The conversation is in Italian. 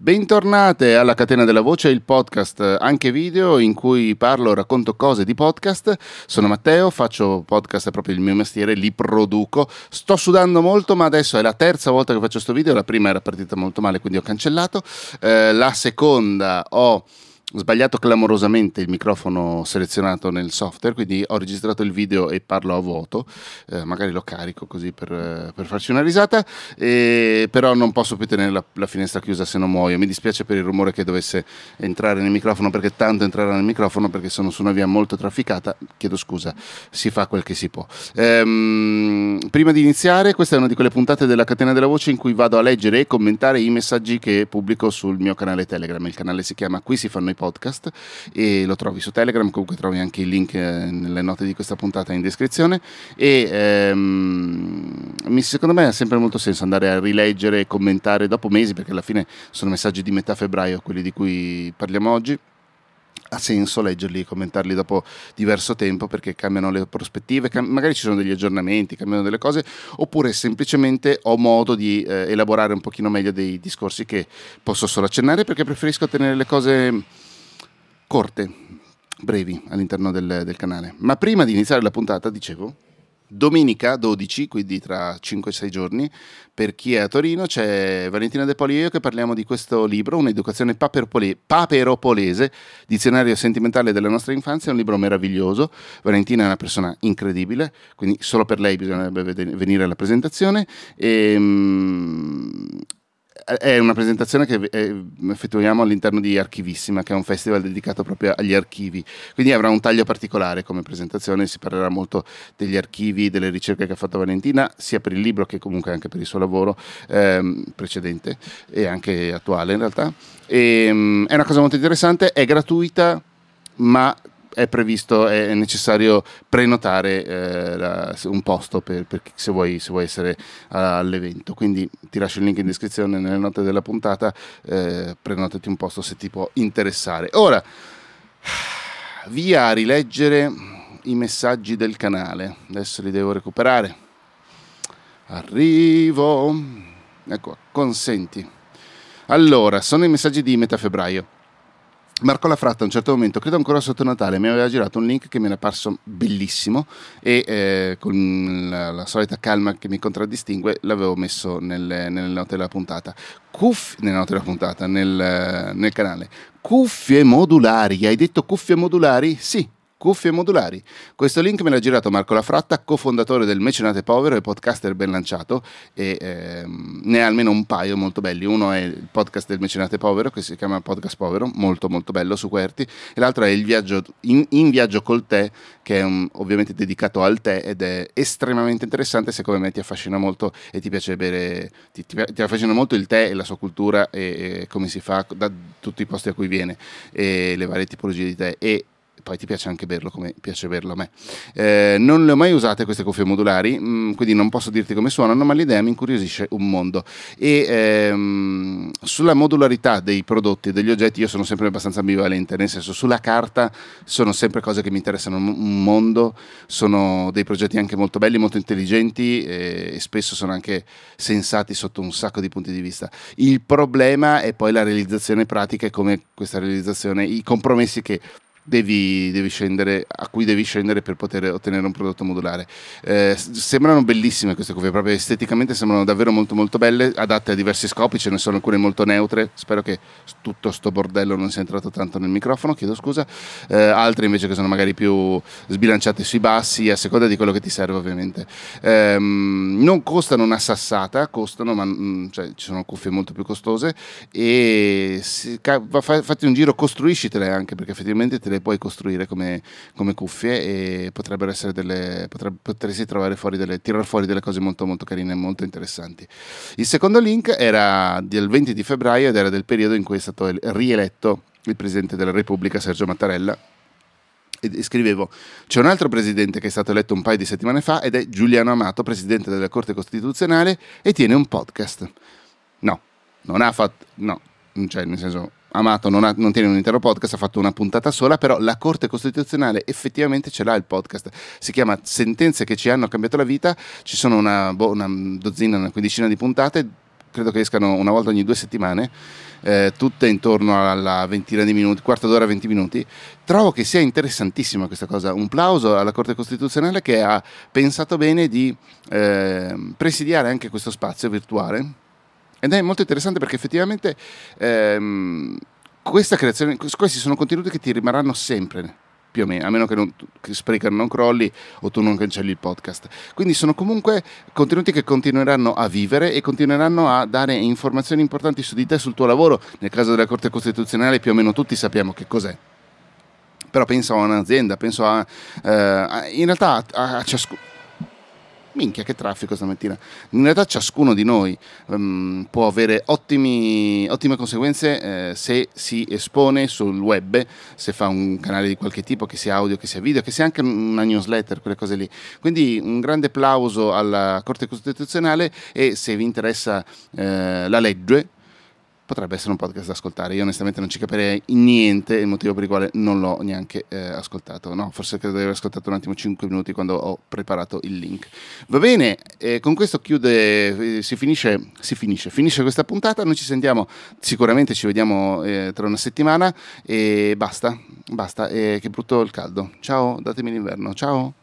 Bentornate alla Catena della Voce, il podcast anche video in cui parlo, racconto cose di podcast. Sono Matteo, faccio podcast, è proprio il mio mestiere, li produco. Sto sudando molto, ma adesso è la terza volta che faccio questo video. La prima era partita molto male, quindi ho cancellato. Eh, la seconda ho sbagliato clamorosamente il microfono selezionato nel software, quindi ho registrato il video e parlo a vuoto, eh, magari lo carico così per, eh, per farci una risata, eh, però non posso più tenere la, la, finestra chiusa se non muoio, mi dispiace per il rumore che dovesse entrare nel microfono perché tanto entrerà nel microfono perché sono su una via molto trafficata, chiedo scusa, si fa quel che si può. Ehm, prima di iniziare, questa è una di quelle puntate della catena della voce in cui vado a leggere e commentare i messaggi che pubblico sul mio canale Telegram, il canale si chiama Qui si fanno i podcast e lo trovi su Telegram, comunque trovi anche il link eh, nelle note di questa puntata in descrizione. E ehm, secondo me ha sempre molto senso andare a rileggere e commentare dopo mesi perché alla fine sono messaggi di metà febbraio quelli di cui parliamo oggi. Ha senso leggerli e commentarli dopo diverso tempo perché cambiano le prospettive, cam- magari ci sono degli aggiornamenti, cambiano delle cose, oppure semplicemente ho modo di eh, elaborare un pochino meglio dei discorsi che posso solo accennare perché preferisco tenere le cose corte, brevi all'interno del, del canale. Ma prima di iniziare la puntata, dicevo, Domenica 12, quindi tra 5-6 giorni, per chi è a Torino, c'è Valentina De Poli e io che parliamo di questo libro, Un'educazione paperopolese, dizionario sentimentale della nostra infanzia, un libro meraviglioso. Valentina è una persona incredibile, quindi solo per lei bisognerebbe venire alla presentazione. E, um, è una presentazione che eh, effettuiamo all'interno di Archivissima, che è un festival dedicato proprio agli archivi. Quindi avrà un taglio particolare come presentazione, si parlerà molto degli archivi, delle ricerche che ha fatto Valentina, sia per il libro che comunque anche per il suo lavoro ehm, precedente e anche attuale in realtà. E, ehm, è una cosa molto interessante, è gratuita, ma è previsto, è necessario prenotare eh, la, un posto per, per, se, vuoi, se, vuoi, essere all'evento. Quindi ti lascio il link in descrizione nelle note della puntata, eh, prenotati un posto se ti può interessare. Ora, via a rileggere i messaggi del canale. Adesso li devo recuperare. Arrivo. Ecco, consenti. Allora, sono i messaggi di metà febbraio. Marco Lafratta a un certo momento, credo ancora sotto Natale, mi aveva girato un link che mi era parso bellissimo e eh, con la, la, solita calma che mi contraddistingue l'avevo messo nelle, nelle note della puntata. Cuffie, nelle note della puntata, nel, nel canale. Cuffie modulari, hai detto cuffie modulari? Sì, cuffie modulari. Questo link me l'ha girato Marco Lafratta, cofondatore del Mecenate Povero e podcaster ben lanciato e ehm, ne ha almeno un paio molto belli. Uno è il podcast del Mecenate Povero che si chiama Podcast Povero, molto molto bello su Querti e l'altro è il viaggio in, in viaggio col tè che è un, ovviamente dedicato al tè ed è estremamente interessante se come me ti affascina molto e ti piace bere, ti, ti, ti affascina molto il tè e la sua cultura e, e come si fa da tutti i posti a cui viene e le varie tipologie di tè e poi ti piace anche berlo come piace berlo a me. Eh, non le ho mai usate queste cuffie modulari, mh, mm, quindi non posso dirti come suonano, ma l'idea mi incuriosisce un mondo. E ehm, sulla modularità dei prodotti e degli oggetti io sono sempre abbastanza ambivalente, nel senso sulla carta sono sempre cose che mi interessano un mondo, sono dei progetti anche molto belli, molto intelligenti e, e spesso sono anche sensati sotto un sacco di punti di vista. Il problema è poi la realizzazione pratica e come questa realizzazione, i compromessi che devi, devi scendere, a cui devi scendere per poter ottenere un prodotto modulare. Eh, sembrano bellissime queste cuffie, proprio esteticamente sembrano davvero molto molto belle, adatte a diversi scopi, ce ne sono alcune molto neutre, spero che tutto sto bordello non sia entrato tanto nel microfono, chiedo scusa, eh, altre invece che sono magari più sbilanciate sui bassi, a seconda di quello che ti serve ovviamente. Eh, non costano una sassata, costano, ma mm, cioè, ci sono cuffie molto più costose e si, fatti un giro, costruiscitele anche perché effettivamente te le le puoi costruire come, come cuffie e potrebbero essere delle, potrebbe, potresti trovare fuori delle, tirare fuori delle cose molto molto carine e molto interessanti. Il secondo link era del 20 di febbraio ed era del periodo in cui è stato rieletto il Presidente della Repubblica Sergio Mattarella e scrivevo c'è un altro presidente che è stato eletto un paio di settimane fa ed è Giuliano Amato, presidente della Corte Costituzionale e tiene un podcast. No, non ha fatto no, cioè nel senso Amato non, ha, non, tiene un intero podcast, ha fatto una puntata sola, però la Corte Costituzionale effettivamente ce l'ha il podcast. Si chiama Sentenze che ci hanno cambiato la vita, ci sono una, boh, una dozzina, una quindicina di puntate credo che escano una volta ogni due settimane, eh, tutte intorno alla ventina di minuti, quarto d'ora, 20 minuti. Trovo che sia interessantissima questa cosa. Un plauso alla Corte Costituzionale che ha pensato bene di eh, presidiare anche questo spazio virtuale. Ed è molto interessante perché effettivamente ehm, questa creazione, questi sono contenuti che ti rimarranno sempre più o meno, a meno che, non, che Spreaker non crolli o tu non cancelli il podcast. Quindi sono comunque contenuti che continueranno a vivere e continueranno a dare informazioni importanti su di te, sul tuo lavoro. Nel caso della Corte Costituzionale più o meno tutti sappiamo che cos'è. Però penso a un'azienda, penso a... Eh, in realtà a, a ciascuno minchia che traffico stamattina. In realtà ciascuno di noi um, può avere ottimi, ottime conseguenze eh, se si espone sul web, se fa un canale di qualche tipo, che sia audio, che sia video, che sia anche una newsletter, quelle cose lì. Quindi un grande applauso alla Corte Costituzionale e se vi interessa eh, la legge potrebbe essere un podcast da ascoltare. Io onestamente non ci capirei niente, il motivo per il quale non l'ho neanche eh, ascoltato. No, forse credo di aver ascoltato un attimo 5 minuti quando ho preparato il link. Va bene, eh, con questo chiude, eh, si finisce, si finisce, finisce questa puntata. Noi ci sentiamo, sicuramente ci vediamo eh, tra una settimana e basta, basta. che brutto il caldo. Ciao, datemi l'inverno. Ciao.